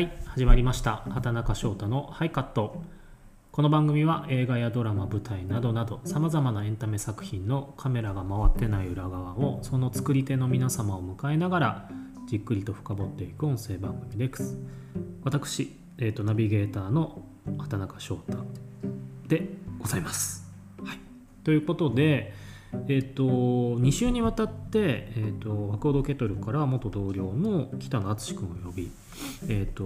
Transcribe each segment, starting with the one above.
はい始まりました。畑中翔太のハイカット。この番組は映画やドラマ舞台などなどさまざまなエンタメ作品のカメラが回ってない裏側をその作り手の皆様を迎えながらじっくりと深掘っていく音声番組です。私、えー、とナビゲーターの畑中翔太でございます、はい、ということでえっ、と2週にわたって、えー、とワコードケトルから元同僚の北野敦君を呼びえっ、と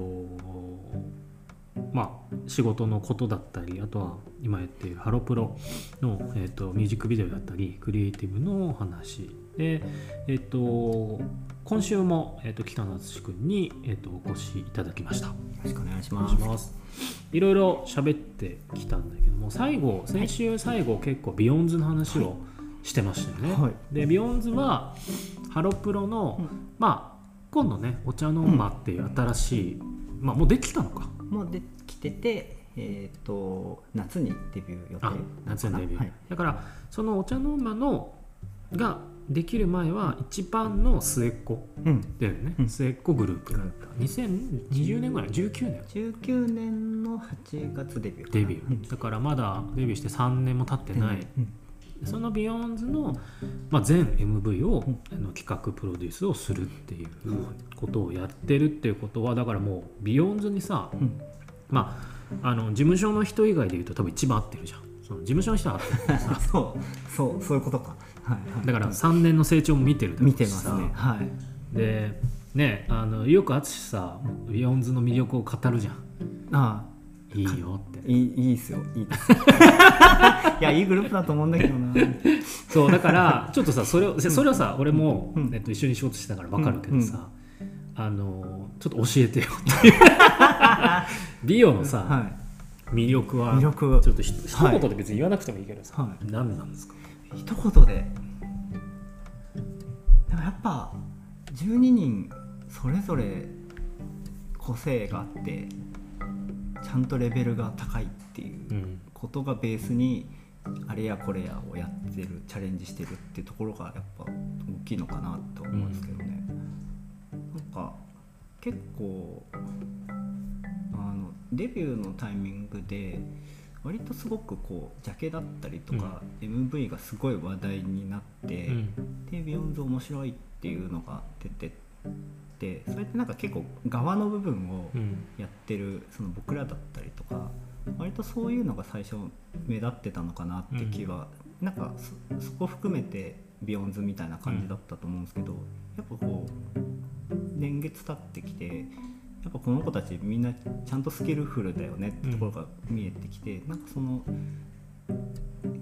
まあ仕事のことだったりあとは今やっているハロプロの、えー、とミュージックビデオだったりクリエイティブのお話でえっ、と今週も、えー、と北野篤君に、えー、とお越しいただきました。よろしくお願いしお願ます。いしますいろいろ喋ってきたんだけども最後先週最後結構ビヨンズの話をしてましたよね。はいでビヨンズはハロプロの、うんまあ今度ね「お茶の間」っていう新しい、まあもうできたのか。もうできてて、えっ、と夏にデビュー予定あ夏のデビュー、はい。だからそのお茶の間のができる前は一番の末っ子うん。だよね、うん。末っ子グループ。だった2020年ぐらい？19年？19年の8月デビュー。デビュー。だからまだデビューして3年も経ってない、うんそのビヨンズの、まあ、全 MV を、うんあの企画プロデュースをするっていうことをやってるっていうことはだからもうビヨンズにさうんまああの事務所の人以外でいうと多分一番会ってるじゃんその事務所の人は会ってるあ そうそうそういうことか。はいはい。だから3年の成長も見てる見てますね。はい。でねあのよく篤さビヨンズの魅力を語るじゃんあいいよってあいいいいっすよ。いいです。いやいいグループだと思うんだけどな。そうだからちょっとさそれをそれはさ俺も、うんえっと、一緒に仕事してたから分かるけどさ、あのちょっと教えてよっていう美容のさ、は魅力は魅力はちょっとひ一はい言で別に言わなくてもいいけどさ、は何なんですか？い。一言で。でもやっぱ12人それぞれ個性があってちゃんとレベルが高いっていううん。ことがベースにあれやこれやをやってるチャレンジしてるっていうところがやっぱ大きいのかなと思うんですけどね、なんか結構あのデビューのタイミングで割とすごくこうジャケだったりとか、MV がすごい話題になって、うん。で「ビヨンズ面白い」っていうのが出てってそれってなんか結構側の部分をうん。やってるその僕らだったりとか割とそういうのが最初目立ってたのかなって気は、なんかそそこ含めてビヨンズみたいな感じだったと思うんですけど、やっぱこう年月経ってきてやっぱこの子たちみんなちゃんとスキルフルだよねってところが見えてきて、なんかその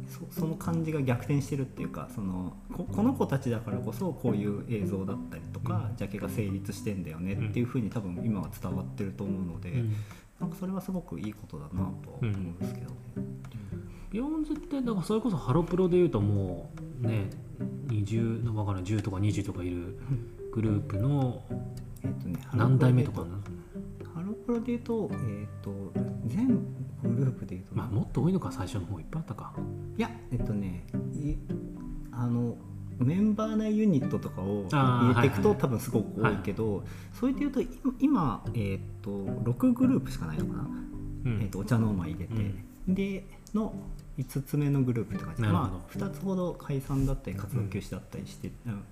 そその感じが逆転してるっていうかそのここの子たちだからこそこういう映像だったりとか、ジャケが成立してんだよねっていうふうに多分今は伝わってると思うので、うん。なんかそれはすごくいいことだなとは思うんですけどね。ビヨンズってだからそれこそハロプロでいうともうね20の分からん10とか20とかいるグループの何代目とかなハロプロで言うと,、えっと全グループで言うと、まあもっと多いのか最初の方いっぱいあったか。いやえっとねいあのメンバー内ユニットとかを入れていくと、はいはい。多分すごく多いけど、それで言うと今今、えっと6グループしかないのかな、うん。えっとお茶の間入れて、での5つ目のグループって感じまあ、2つほど解散だったり活動休止だったりして、うん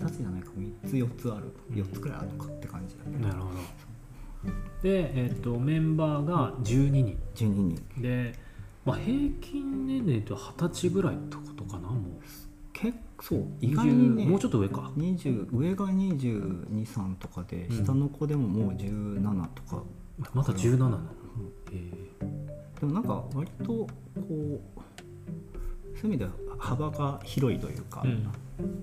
2つじゃないか3つ4つある。うん4つくらいあるのかって感じだけど、なるほどで、えっとメンバーが12人。12人。で、まあ、平均年齢と二十歳ぐらいってことかなもう。結構そう意20外にね。もうちょっと上か。20上が223とかでうん。下の子でももう17とか、まだ17なの、え。でもなんか割とこうそういう意味では幅が広いというか、うん。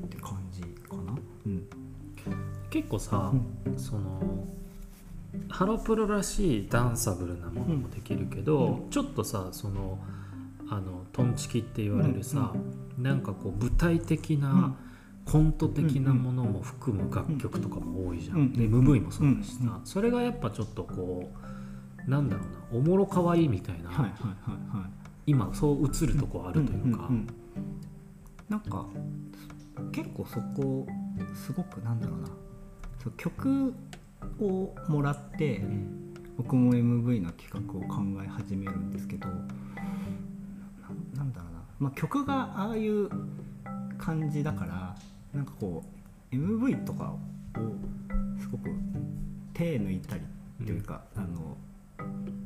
って感じかな、うん。ー結構さ、そのハロプロらしいダンサブルなものもできるけど、うちょっとさそのあのトンチキって言われるさ、なんかこう舞台的な、コント的なものも含む楽曲とかも多いじゃん、うん。で MV もそうだしさ、うん。それがやっぱちょっとこうなんだろうなおもろかわいいみたいな、はいはいはいはい。今そう映るとこあるというか、んんんなんか結構そこすごくなんだろうな。曲をもらって、うん。僕も MV の企画を考え始めるんですけどななんだろうな、まあ、曲がああいう感じだからなんかこう MV とかをすごく手抜いたりというか、あの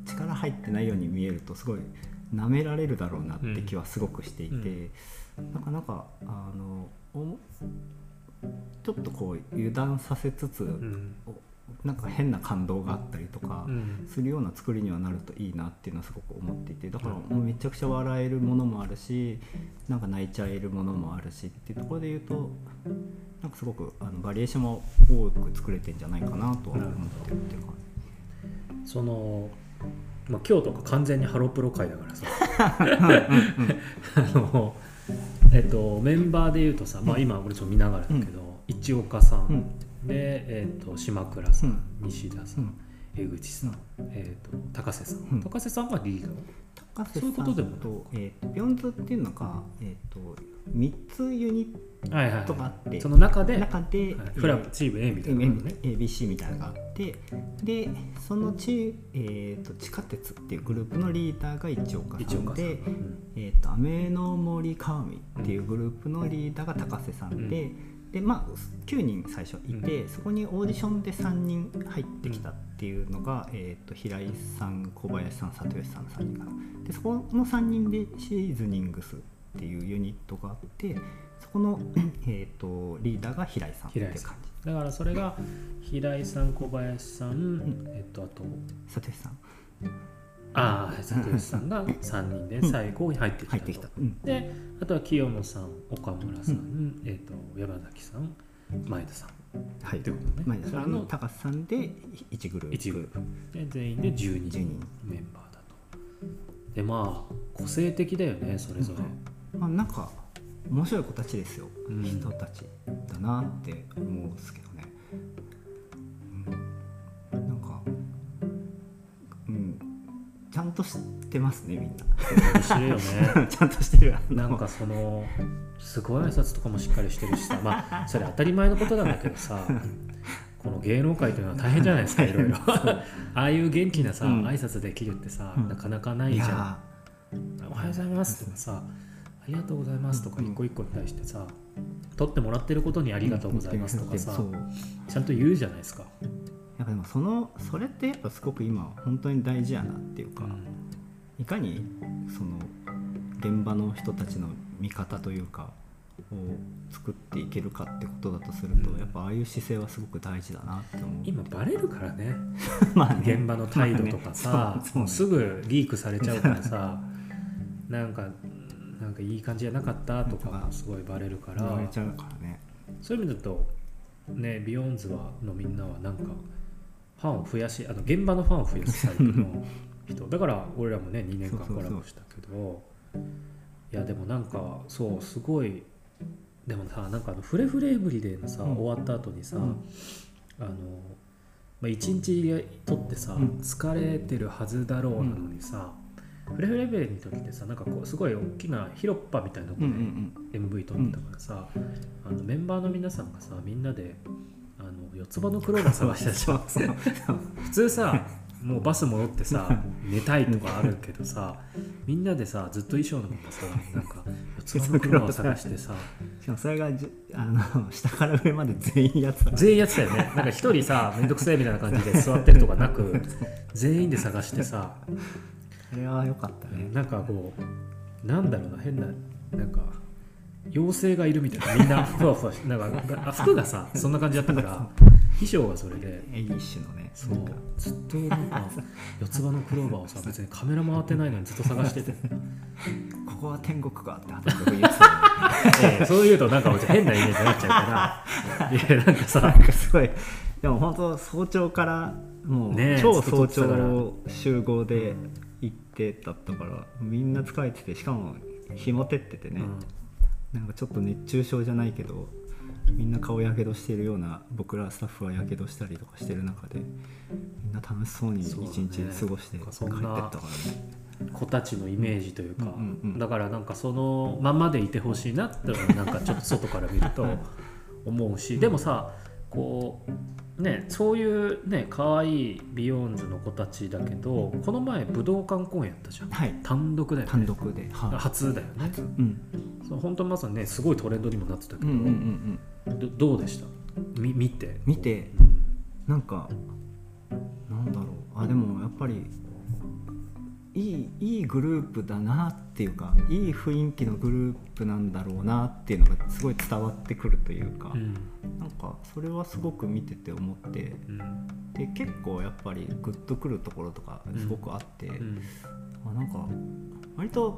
力入ってないように見えるとすごい舐められるだろうなって気はすごくしていて、なかなかあのおちょっとこう油断させつつ、うんなんか変な感動があったりとか。うん。するような作りにはなるといいなっていうのはすごく思っていてだからもうめちゃくちゃ笑えるものもあるしなんか泣いちゃえるものもあるしっていうところで言うとなんかすごくあのバリエーションも多く作れてんじゃないかなとは思ってるっていう感その、まあ、今日とか完全にハロプロ会だからさ。あのえっとメンバーで言うとさ、まあ、今俺ちょっと見ながらだけど、一岡さん、じ。うん。で、えっと島倉さん、うん。西田さん、江口さん、えっと高瀬さん、うん。高瀬さんがリーダー高瀬そういうことでも。えー、とビヨンズっていうのが、えー、と3つユニッはいはい、トがあって、その中で、中で、はい。フラチーム A みたいなね。ABC みたいなのがあってでその地,、えー、と地下鉄っていうグループのリーダーが一岡さん、さんで、うん。えー、と雨の森川海っていうグループのリーダーが高瀬さんで、でまあ9人最初いて、そこにオーディションで3人入ってきたっていうのが、えー、と平井さん小林さん里吉さんの3人かなでそこの3人でシーズニングスっていうユニットがあってそこの、えー、とリーダーが平井さんって感じだからそれが平井さん小林さん、えっとあと里吉さんああ里吉さんが3人で最後に入ってきたと。入ってきた、うん。であとは清野さん岡村さん、えっと山崎さん前田さん。はい。ってことね。前田さんのの高瀬さんで1グループ。1グループ。で全員で12 10人メンバーだと。でまあ個性的だよねそれぞれ、まあ、なんか面白い子たちですよ、うん。人たちだなって思うんですけどね、ちゃんとしてますねみん面白いよね。なちゃんとしてる なんかそのすごい挨拶とかもしっかりしてるしさ。まあそれ当たり前のことなんだけどさ この芸能界というのは大変じゃないですか いろいろ。ああいう元気なさ、うん。挨拶できるってさ、うん。なかなかないいじゃん。やおはようございますとかさありがとうございますとかうん。一個一個に対してさ取ってもらってることにありがとうございますとかさちゃん。と言うじゃないですか、やっぱでもそのそれってやっぱすごく今本当に大事やなっていうか、うん。いかにその現場の人たちの見方というかを作っていけるかってことだとすると、うん。やっぱああいう姿勢はすごく大事だなって思う。今バレるからね。まあね。現場の態度とかさ、まあね。もうすぐリークされちゃうからさ なんかなんかいい感じじゃなかったとかもすごいバレるから。言われちゃうからね。そういう意味だとね BEYOOOOONDSはのみんなはなんかファンを増やしあの現場のファンを増やすタイプの人。だから俺らもね2年間コラボしたけど。いやでもなんかそうすごいでもさなんかあのフレフレエブリデイのさ、うん。終わった後にさ、うん。あのまあ、1日とってさ、うん。疲れてるはずだろうなのにさ、フレフレエブリデイの時ってさなんかこうすごい大きな広っ端みたいなとこうんでうん。MV 撮ってたからさ、あのメンバーの皆さんがさみんなであの四つ葉のクローバー探してたじゃ 普通さもうバス戻ってさ寝たいとかあるけどさみんなでさずっと衣装のままさなんか四つ葉のクローバー探してさしかもそれがじゅあの下から上まで全員やってた全員やってたよね。なんか一人さめんどくせえみたいな感じで座ってるとかなく全員で探してさ。あれは良かったね。なんかこうなんだろうな変ななんか妖精がいるみたいなみんな。ふわふわしなんかあ服がさそんな感じだったから衣装がそれで。エイッシュのね。そう。ずっとなんか四つ葉のクローバーをさ別にカメラ回ってないのにずっと探してて、ここは天国かって畑君言ってた。ええそう言うとなんか変なイメージになっちゃうから。いやなんかさ。なんかすごい。でも本当早朝からもうねえ超早朝集合で行ってだったからみんな疲れててしかも日も照っててね、なんかちょっと熱中症じゃないけどみんな顔やけどしてるような僕らスタッフはやけどしたりとかしてる中でみんな楽しそうに一日過ごして帰ってったからね。うん子たちのイメージというか、うんうんうん。だからなんかそのままでいてほしいなってなんかちょっと外から見ると思うしでもさこうねそういうね可愛い BEYOOOOONDSの子たちだけどこの前武道館公演やったじゃん。はい。単独だよね。単独で、はい。初だよね。うん、そう本当まさにねすごいトレンドにもなってたけど、うんうんうんうん。どどうでした？み見て。見て。なんかなんだろう。あでもやっぱりいいいいグループだなっていうかいい雰囲気のグループなんだろうなっていうのがすごい伝わってくるというか、うん。なんかそれはすごく見てて思ってうん。で結構やっぱりグッとくるところとかすごくあって、うん。あなんか割と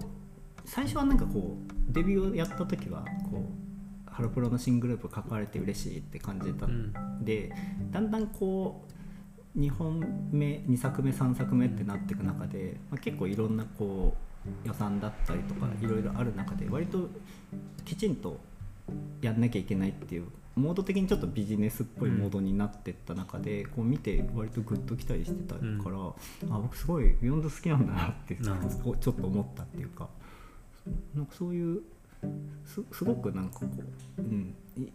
最初はなんかこうデビューをやった時はこうハロプロの新グループ書かれて嬉しいって感じだっうん。でだんだんこう2本目2作目3作目ってなっていく中で、まあ、結構いろんなこう予算だったりとかいろいろある中で割ときちんとやんなきゃいけないっていうモード的にちょっとビジネスっぽいモードになってった中で、こう見て割とグッときたりしてたから、あ僕すごいビヨンド好きなんだなってちょっと思ったっていうかなんかそういうすすごくなんかこう、うん、い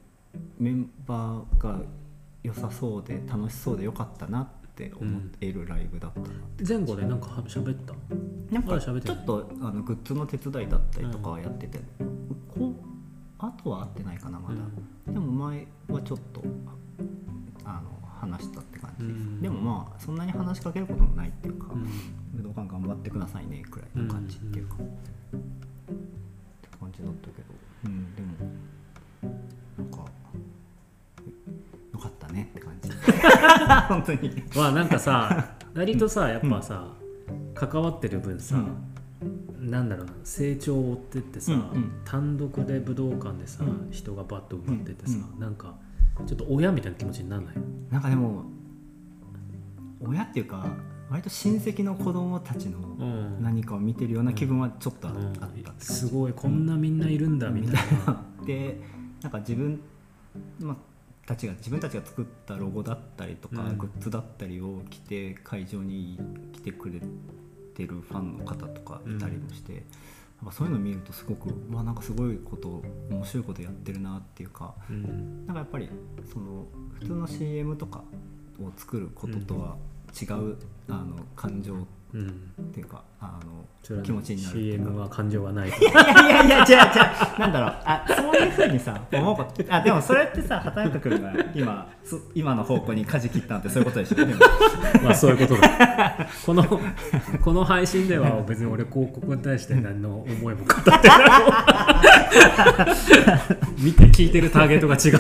メンバーが良さそうで楽しそうでよかったなって思っているライブだったな、前後でなんかは喋った？なんかちょっとあのグッズの手伝いだったりとかはやってて、こうあとは会ってないかなまだ、でも前はちょっとあの話したって感じです、うん。でもまあそんなに話しかけることもないっていうか、うん武道館頑張ってくださいねくらいの感じっていうか、って感じだったけど。うんでも本当に。まあなんかさ 割とさやっぱさ、関わってる分さ、なんだろうな成長を追ってってさ、うんうん。単独で武道館でさ、うん。人がバッと埋まっててさ、うなんかちょっと親みたいな気持ちにならない？なんかでも親っていうか割と親戚の子供たちのうん。何かを見てるような気分はちょっとあったって感じ。すごいこんなみんないるんだみたいな、でなんか自分、まあ、たちが自分たちが作ったロゴだったりとか、うん。グッズだったりを着て会場に来てくれてるファンの方とかいたりもして、やっぱそういうのを見るとすごくうわなんかすごいこと面白いことやってるなっていうかうん。なんかやっぱりその普通の CM とかを作ることとは違う、あの感情うん。っていうかあの気持ちになる CM は感情がないいやいやいや違う違うなんだろう。あそういうふうにさ思うこと。あでもそれってさ畑中君が今そ今の方向に舵切ったんってそういうことでしょ？でも。まあそういうことだ。このこの配信では別に俺広告に対して何の思いも語ってない見て聞いてるターゲットが違う。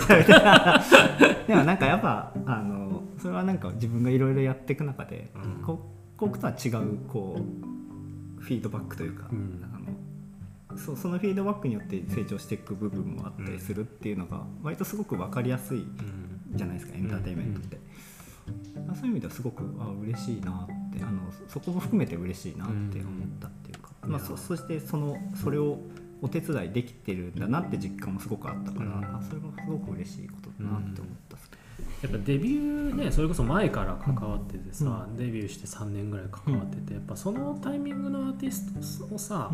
でもなんかやっぱあのそれはなんか自分がいろいろやっていく中で、うん。こ広告とは違うこうフィードバックというか、うん。あのそうそのフィードバックによって成長していく部分もあったりするっていうのが割とすごく分かりやすいうんじゃないですかエンターテインメントって、まあそういう意味ではすごくあ嬉しいなってあのそこも含めて嬉しいなって思ったっていうか、まあ、うん。いやそそしてそのそれをお手伝いできてるんだなって実感もすごくあったから、うん。あそれもすごく嬉しいことだなって思ったっすやっぱデビューねそれこそ前から関わっててさ、デビューして3年ぐらい関わってて、やっぱそのタイミングのアーティストをさ、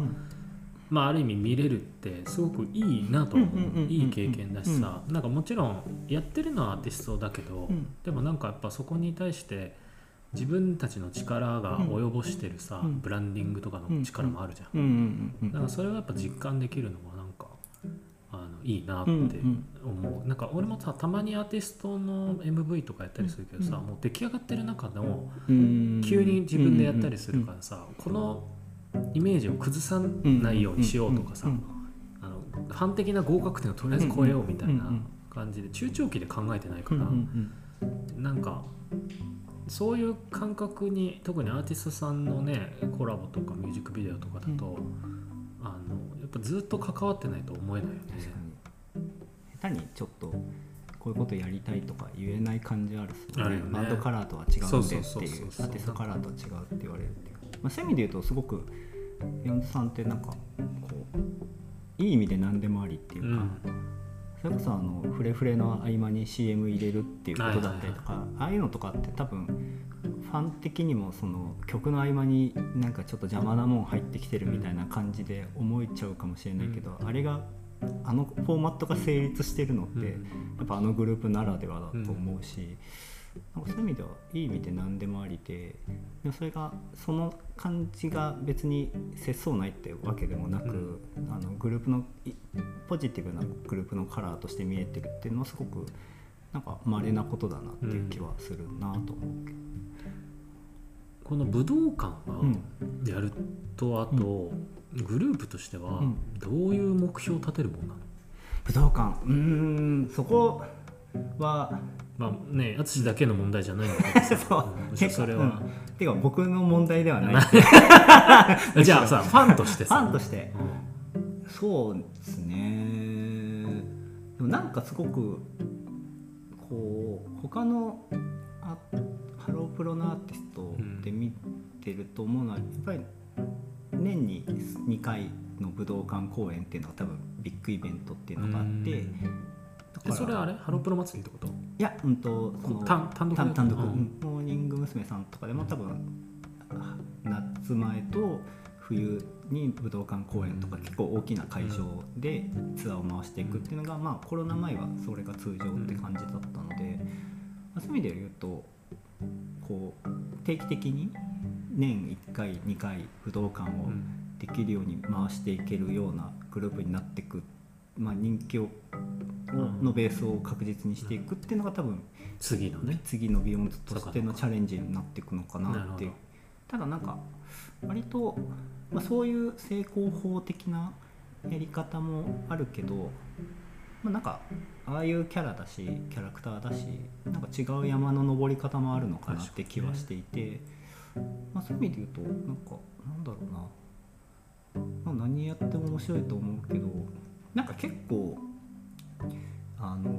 まあ、ある意味見れるってすごくいいなと思う。うんうんうんうんいい経験だしさ。なんかもちろんやってるのはアーティストだけど、うん。でもなんかやっぱそこに対して自分たちの力が及ぼしてるさ、うん。ブランディングとかの力もあるじゃん、うん。うん。うん。だからそれをやっぱ実感できるのあのいいなっう。んて思う、なんか俺もさたまにアーティストの MV とかやったりするけどさ、うん。もう出来上がってる中のうん。急に自分でやったりするからさ、このイメージを崩さないようにしようとかさ、うん。あの完璧な合格点をとりあえず超えようみたいなうんうん感じで中長期で考えてないから、うんうんなんかそういう感覚に特にアーティストさんのねコラボとかミュージックビデオとかだと、あのやっぱずっと関わってないと思えないよね。確かに。下手にちょっとこういうことやりたいとか言えない感じあるっすよあるよね。バンドカラーとは違うんでっていう。アーティストカラーとは違うって言われるっていう、まあ、そういう意味で言うとすごくヨンズさんってなんかこういい意味で何でもありっていうか、うんそれこそあのフレフレの合間に CM 入れるっていうことだったりとか、ああいうのとかって多分ファン的にもその曲の合間になんかちょっと邪魔なもん入ってきてるみたいな感じで思えちゃうかもしれないけど、あれがあのフォーマットが成立してるのって、うん。やっぱあのグループならではだと思うし、なんかそういう意味ではいい意味で何でもありででもそれがその感じが別に節操ないってわけでもなく、あのグループのいポジティブなグループのカラーとして見えてるっていうのはすごくなんか稀なことだなっていう気はするなと思う。けど。この武道館がうん。やるとあと、グループとしてはうん。どういう目標を立てるもんなの、武道館。うーんそこはまあね淳だけの問題じゃないんだけどさ。そう。むしろそれは、うん。てか僕の問題ではない じゃあさファンとしてファンさとして。そうですね。でもなんかすごくこう他のあハロープロのアーティストで見てると思うのはやっぱり年に2回の武道館公演っていうのが多分ビッグイベントっていうのがあって。うん。だからえそれはあれ？ハロプロ祭りってこと？いや、うんと、その単単独単単独、うん。うんモーニング娘。さんとかでも多分あ夏前と冬に武道館公演とか結構大きな会場でツアーを回していくっていうのが、まあコロナ前はそれが通常って感じだったので、まあそういう意味で言うとこう定期的に年1回2回武道館をできるように回していけるようなグループになっていく、まあ、人気をうん。のベースを確実にしていくっていうのが多分次のね。次のビヨンズとしてのチャレンジになっていくのかなって。いうただなんか割と、まあ、そういう成功法的なやり方もあるけど、まあ、なんかああいうキャラだしキャラクターだしなんか違う山の登り方もあるのかなって気はしていて、まあ、そういう意味で言うとなんかなんだろうな、まあ、何やっても面白いと思うけどなんか結構あの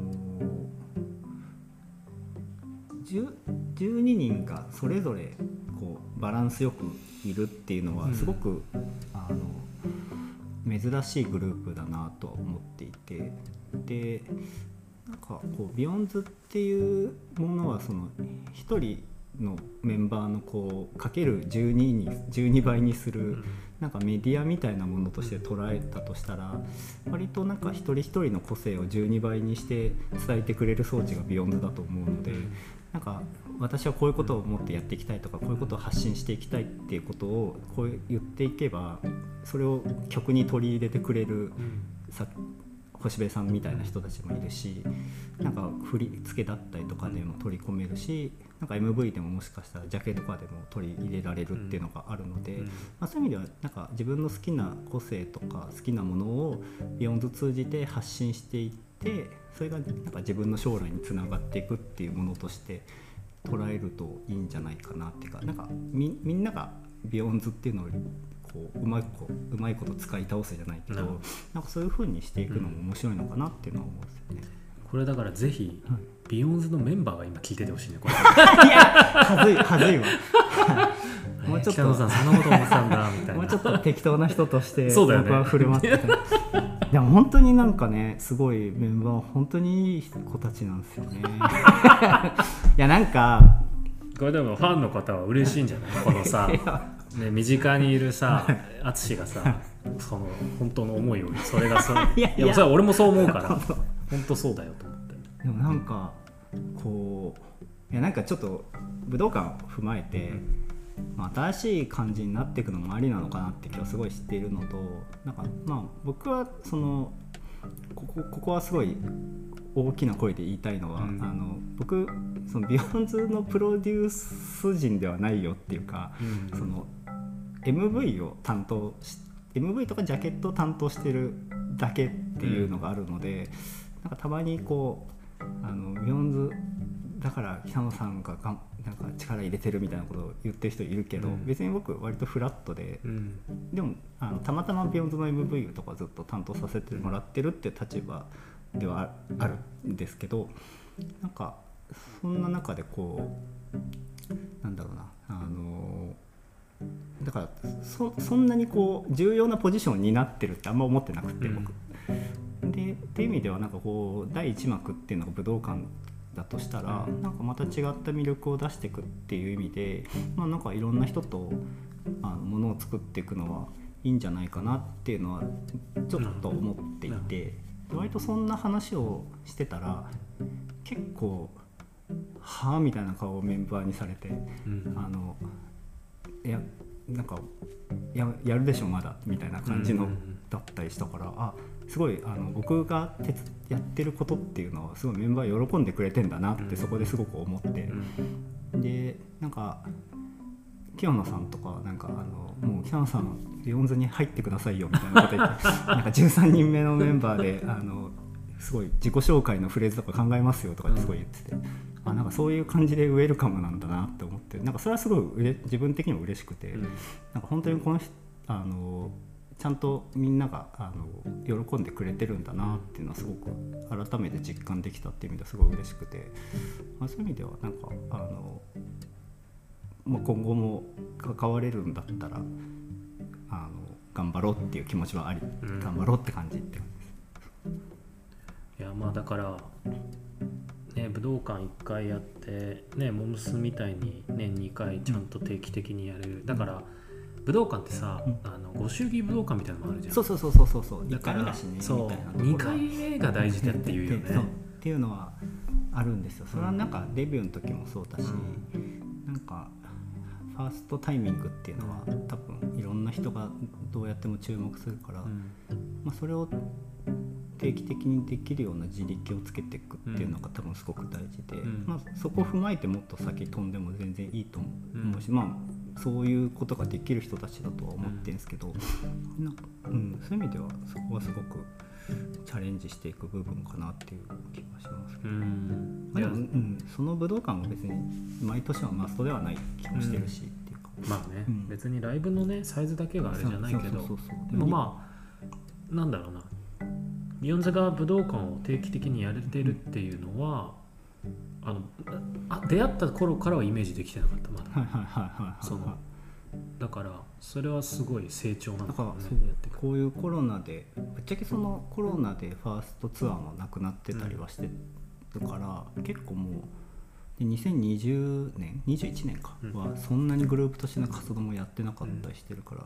ー、10 12人がそれぞれこうバランスよくいるっていうのうん。はすごく、あの珍しいグループだなとは思っていてでなんかこう BEYOOOOONDSっていうものはその1人のメンバーのこうかける12に12倍にするなんかメディアみたいなものとして捉えたとしたら割となんか一人一人の個性を12倍にして伝えてくれる装置が BEYOOOOONDSだと思うのでなんか私はこういうことを思ってやっていきたいとかこういうことを発信していきたいっていうことをこう言っていけばそれを曲に取り入れてくれるさ星部さんみたいな人たちもいるしなんか振り付けだったりとかでも取り込めるしなんか MV でももしかしたらジャケとかでも取り入れられるっていうのがあるので、まあ、そういう意味ではなんか自分の好きな個性とか好きなものをビヨンズ通じて発信していってそれがなんか自分の将来につながっていくっていうものとして捉えるといいんじゃないかなっていうかなんかみみんながBEYOOOOONDSっていうのをこううまいこうまいこと使い倒すじゃないけどなるほどなんかそういう風にしていくのも面白いのかなっていうのは思うんですよね。これだからぜひ、はい BEYOOOOONDSのメンバーが今聞いててほしいねこれいや はずいはずいわ。もうちょっとんそんなこと思ってたんだみたいなもうちょっと適当な人としてそうだよね僕は振る舞ってた。でも本当になんかねすごいメンバー本当にいい子たちなんですよね。いやなんかこれでもファンの方は嬉しいんじゃない？このさ、ね、身近にいるさ淳がさその本当の思いをそれがそ いやいや。それは俺もそう思うから 本当そうだよと思って。でもなんかこういやなんかちょっと武道館を踏まえて、まあ、新しい感じになっていくのもありなのかなって今日すごい知っているのとなんかまあ僕はそのここここはすごい大きな声で言いたいのは、うん。あの僕その BEYOOOOONDSのプロデュース陣ではないよっていうか、うん。その MV を担当し MV とかジャケットを担当してるだけっていうのがあるので、なんかたまにこうあの BEYOOOOONDSだから北野さんががんなんか力入れてるみたいなことを言ってる人いるけど、うん。別に僕割とフラットで、うん。でもあのたまたまビヨンズの MV とかずっと担当させてもらってるっていう立場ではああるんですけどなんかそんな中でこうなんだろうなあのだからそそんなにこう重要なポジションになってるってあんま思ってなくてうん僕。でっていう意味ではなんかこう第一幕っていうのが武道館だとしたら、うんなんかまた違った魅力を出していくっていう意味で、まあ、なんかいろんな人とあのものを作っていくのはいいんじゃないかなっていうのはちょっと思っていて、割とそんな話をしてたら結構「はあ?」みたいな顔をメンバーにされてうんあのいやなんかややるでしょまだみたいな感じの、うんうんうん。だったりしたからあすごいあの僕がやってることっていうのはすごいメンバー喜んでくれてんだなっうん。てそこですごく思って。う、ん。でなんか清野さんとかはなんかあのもう清野さん BEYOOOOONDSに入ってくださいよみたいなこと言って なんか13人目のメンバーであのすごい自己紹介のフレーズとか考えますよとかってすごい言ってて、あなんかそういう感じでウェルカムなんだなって思ってなんかそれはすごい自分的にも嬉しくて、うん。なんか本当にこの人あのちゃんとみんながあの喜んでくれてるんだなっていうのはすごく改めて実感できたっていう意味ではすごい嬉しくて、まあ、そういう意味ではなんかあの、まあ、今後も関われるんだったらあの頑張ろうっていう気持ちはあり、うん。頑張ろうって感じって感いやまあだからね武道館1回やってねモムスみたいに年2回ちゃんと定期的にやれる。だから武道館ってさ、うんあのご祝儀武道館みたいなのもあるじゃん。じそうそうそうそうそうそう。2だから回目だしねそいうなところ2は回目が大事だっていうよね っていうのはあるんですよ。それはなんかデビューの時もそうだし、なんかファーストタイミングっていうのは多分いろんな人がどうやっても注目するから、うん。まあ、それを定期的にできるような自力をつけていくっていうのが多分すごく大事で、うんまあ、そこを踏まえてもっと先飛んでも全然いいと思うし、まあそういうことができる人たちだとは思ってるんですけど、なんかうん、そういう意味ではそこはすごくチャレンジしていく部分かなっていう気がしますけど。うん。まあ、でも、うん、その武道館も別に毎年はマストではない気もしてるし、まあね、うん。別にライブのねサイズだけがあれじゃないけど。でもまあなんだろうなビヨンズが武道館を定期的にやれてるっていうのはあのあ出会った頃からはイメージできてなかったまだ。はいはいはいはいはいそのだからそれはすごい成長なんだだねこういうコロナでぶっちゃけそのコロナでファーストツアーもなくなってたりはしてるから、結構もうで2020年21年かうん。はそんなにグループとしての活動もやってなかったりしてるから、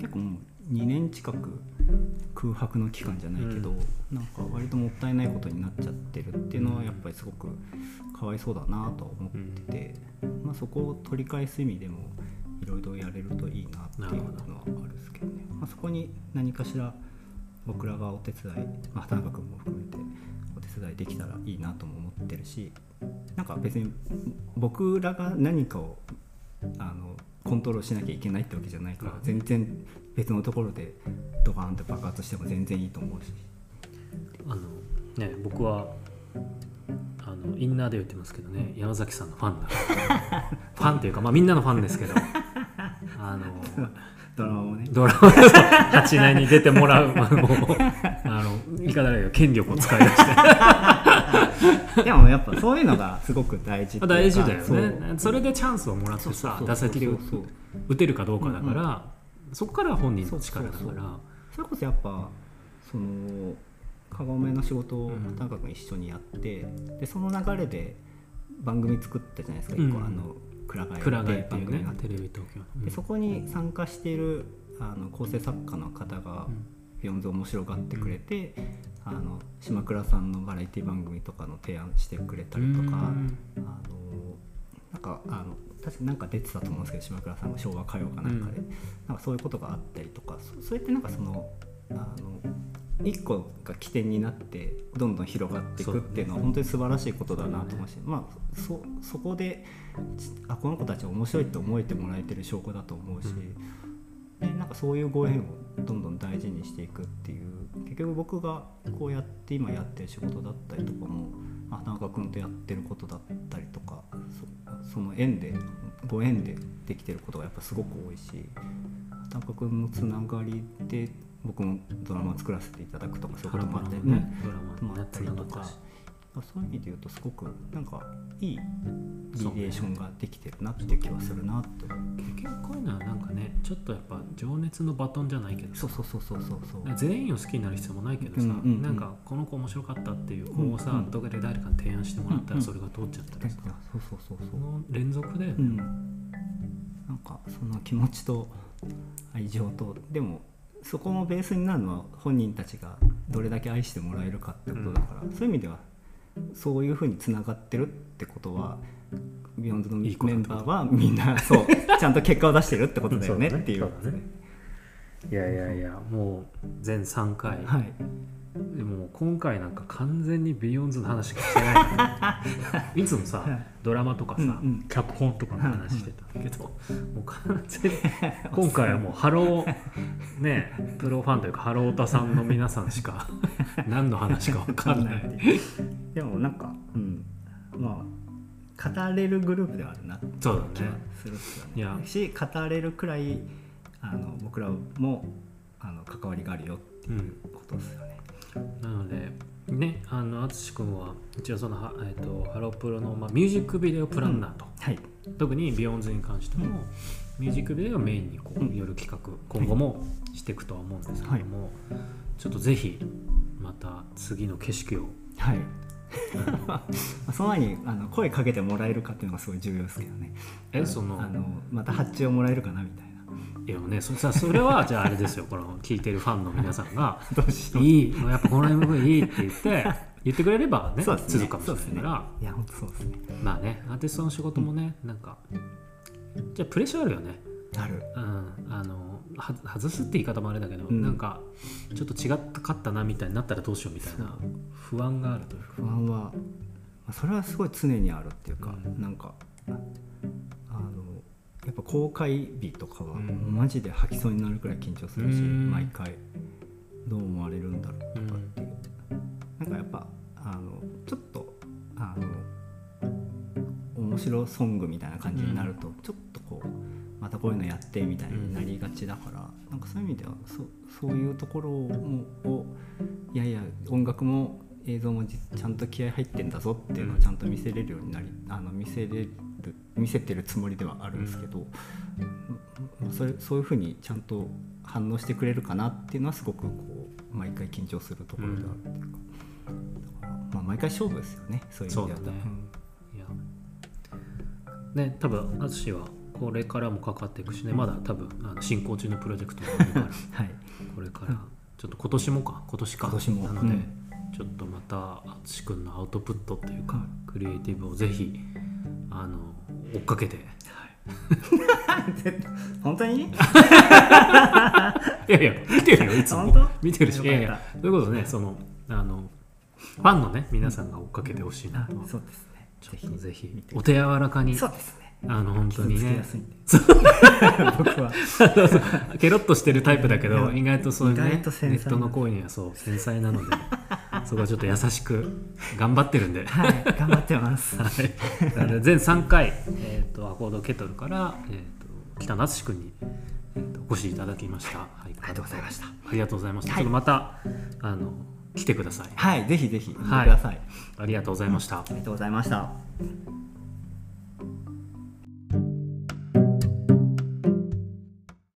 結構もう2年近く空白の期間じゃないけど、なんか割ともったいないことになっちゃってるっていうのはやっぱりすごくかわいそうだなとは思ってて、まあ、そこを取り返す意味でもいろいろやれるといいなっていうのはあるんですけどね、まあ、そこに何かしら僕らがお手伝い、まあ、畑中君も含めてお手伝いできたらいいなとも思ってるしなんか別に僕らが何かをあのコントロールしなきゃいけないってわけじゃないから全然別のところでドカーンって爆発しても全然いいと思うし。あのね僕はあのインナーで言ってますけどね山崎さんのファンだ ファンっていうか、まあ、みんなのファンですけど。あの ドラマもね。ドラマ八内に出てもらうあのあの言い方だけど権力を使い出して でもやっぱそういうのがすごく大事大事だよね。それでチャンスをもらってさ打席で打てるかどうかだから、そこから本人の力だから。それこそやっぱそのカゴメの仕事をうん田中君一緒にやって、でその流れで番組作ったじゃないですか、一個うんあの倉貝蔵替えでっていうね。番組があってテレビ東京。のでそこに参加しているあの構成作家の方がうん「ビヨンズ面白がってくれて、あの島倉さんのバラエティ番組とかの提案してくれたりとか、うん。あのなんかあの確かなんか出てたと思うんですけど島倉さんが昭和歌謡かなんかで、うん。なんかそういうことがあったりとかそそうやってなんかそのあの一個が起点になってどんどん広がっていくっていうのは本当に素晴らしいことだなと思うし、まあ、そそこでちあこの子たち面白いって思えてもらえてる証拠だと思うし、なんかそういうご縁をどんどん大事にしていくっていう結局僕がこうやって今やってる仕事だったりとかもまあ畑中君とやってることだったりとかその縁でご縁でできてることがやっぱすごく多いし畑中君のつながりで僕もドラマ作らせていただくとかそういうこともあったりね。ドラマもあったりとかそういう意味で言うとすごくなんかいいリレーションができてるなっていう気はするなって。結局こういうのはなんかねちょっとやっぱ情熱のバトンじゃないけどさ。そうそうそうそうそう。そう全員を好きになる必要もないけどさ、うんうんうん。なんかこの子面白かったっていう子をさ、うんうん。どこで誰かに提案してもらったうんうん。らそれが通っちゃったらさ、そうそうそうそう。その連続だよね、うん。なんかその気持ちと愛情とでもそこのベースになるのは本人たちがどれだけ愛してもらえるかってことだから、そういう意味ではそういうふうにつながってるってことは BEYOOOOONDSのメンバーはみんなそうちゃんと結果を出してるってことだよねっていういやいやいやもう全3回、はいでも今回なんか完全に BEYOOOOONDSの話しかしてない いつもさ、はいドラマとかさ、うんうん。脚本とかの話してた。けど、もう完全に今回はもうハローねプロファンというかハロヲタさんの皆さんしか 何の話か分かんない。でもなんかうんまあ語れるグループではあるなそうだねするっすよね。いやし語れるくらいあの僕らもあの関わりがあるよってうんいうことですよね。なのでねあの淳君は一応そのは、えー、とハロプロの、まあ、ミュージックビデオプランナーと、はい。特にビヨンズに関しても、ミュージックビデオをメインにこううんよる企画、今後もしていくとは思うんですけども、ちょっとぜひまた次の景色を。はい。ま あその前にあの声かけてもらえるかっていうのがすごい重要ですけどね。えそのあのまた発注をもらえるかなみたいな。いやねそ さそれはじゃああれですよ。この聞いてるファンの皆さんが どうし「よう。いいやっぱこの MV いい」って言って 言ってくれればねね。続くかもしれないから、いや本当そうですね。まあねアーティストの仕事もね、なんかじゃあプレッシャーあるよね。ある。うん、あのは外すって言い方もあれだけど、うん。なんかちょっと違ったかったなみたいになったらどうしようみたいな不安があるというか。不安はまあそれはすごい常にあるっていうか、うん。なんかやっぱ公開日とかはうん。マジで吐きそうになるくらい緊張するし、うん。毎回どう思われるんだろうとかっていう、なんかやっぱあのちょっとあの面白ソングみたいな感じになると、ちょっとこうまたこういうのやってみたいになりがちだから、なんかそういう意味ではそそういうところもをいやいや音楽も映像もじちゃんと気合入ってんだぞっていうのをちゃんと見せれるようになりあの見せれる見せてるつもりではあるんですけど、まあそれそういうふうにちゃんと反応してくれるかなっていうのはすごくこう毎回緊張するところであるっていうか、だからまあ、毎回勝負ですよねそういう意味では。ね。ね多分淳はこれからもかかっていくしねまだ多分あの進行中のプロジェクトがあるから はい。これからちょっと今年もか今年か今年も。なので、うん。ちょっとまた淳君のアウトプットっていうか、はいクリエイティブをぜひあの追っかけて。本当に？いやいや見てるよいつも。見てるし。いやいや。そういうことねそのあのファンのね皆さんが追っかけてほしいなあと、そうですね。ちょっとぜひお手柔らかに。そうですね。あの本当にね。僕は。ケロッとしてるタイプだけど意外とそういう意ねネットの行為にはそう繊細なので そこはちょっと優しく頑張ってるんで。はい頑張ってます。はい、全3回、えー、とアコードケトルから、えー、と北夏志君に、えー、とお越しいただきました、はい、ありがとうございました。ありがとうございました、はい。ちょっとまたあの来てください。はいぜひぜひ見てくはい。ださい、ありがとうございました、ありがとうございました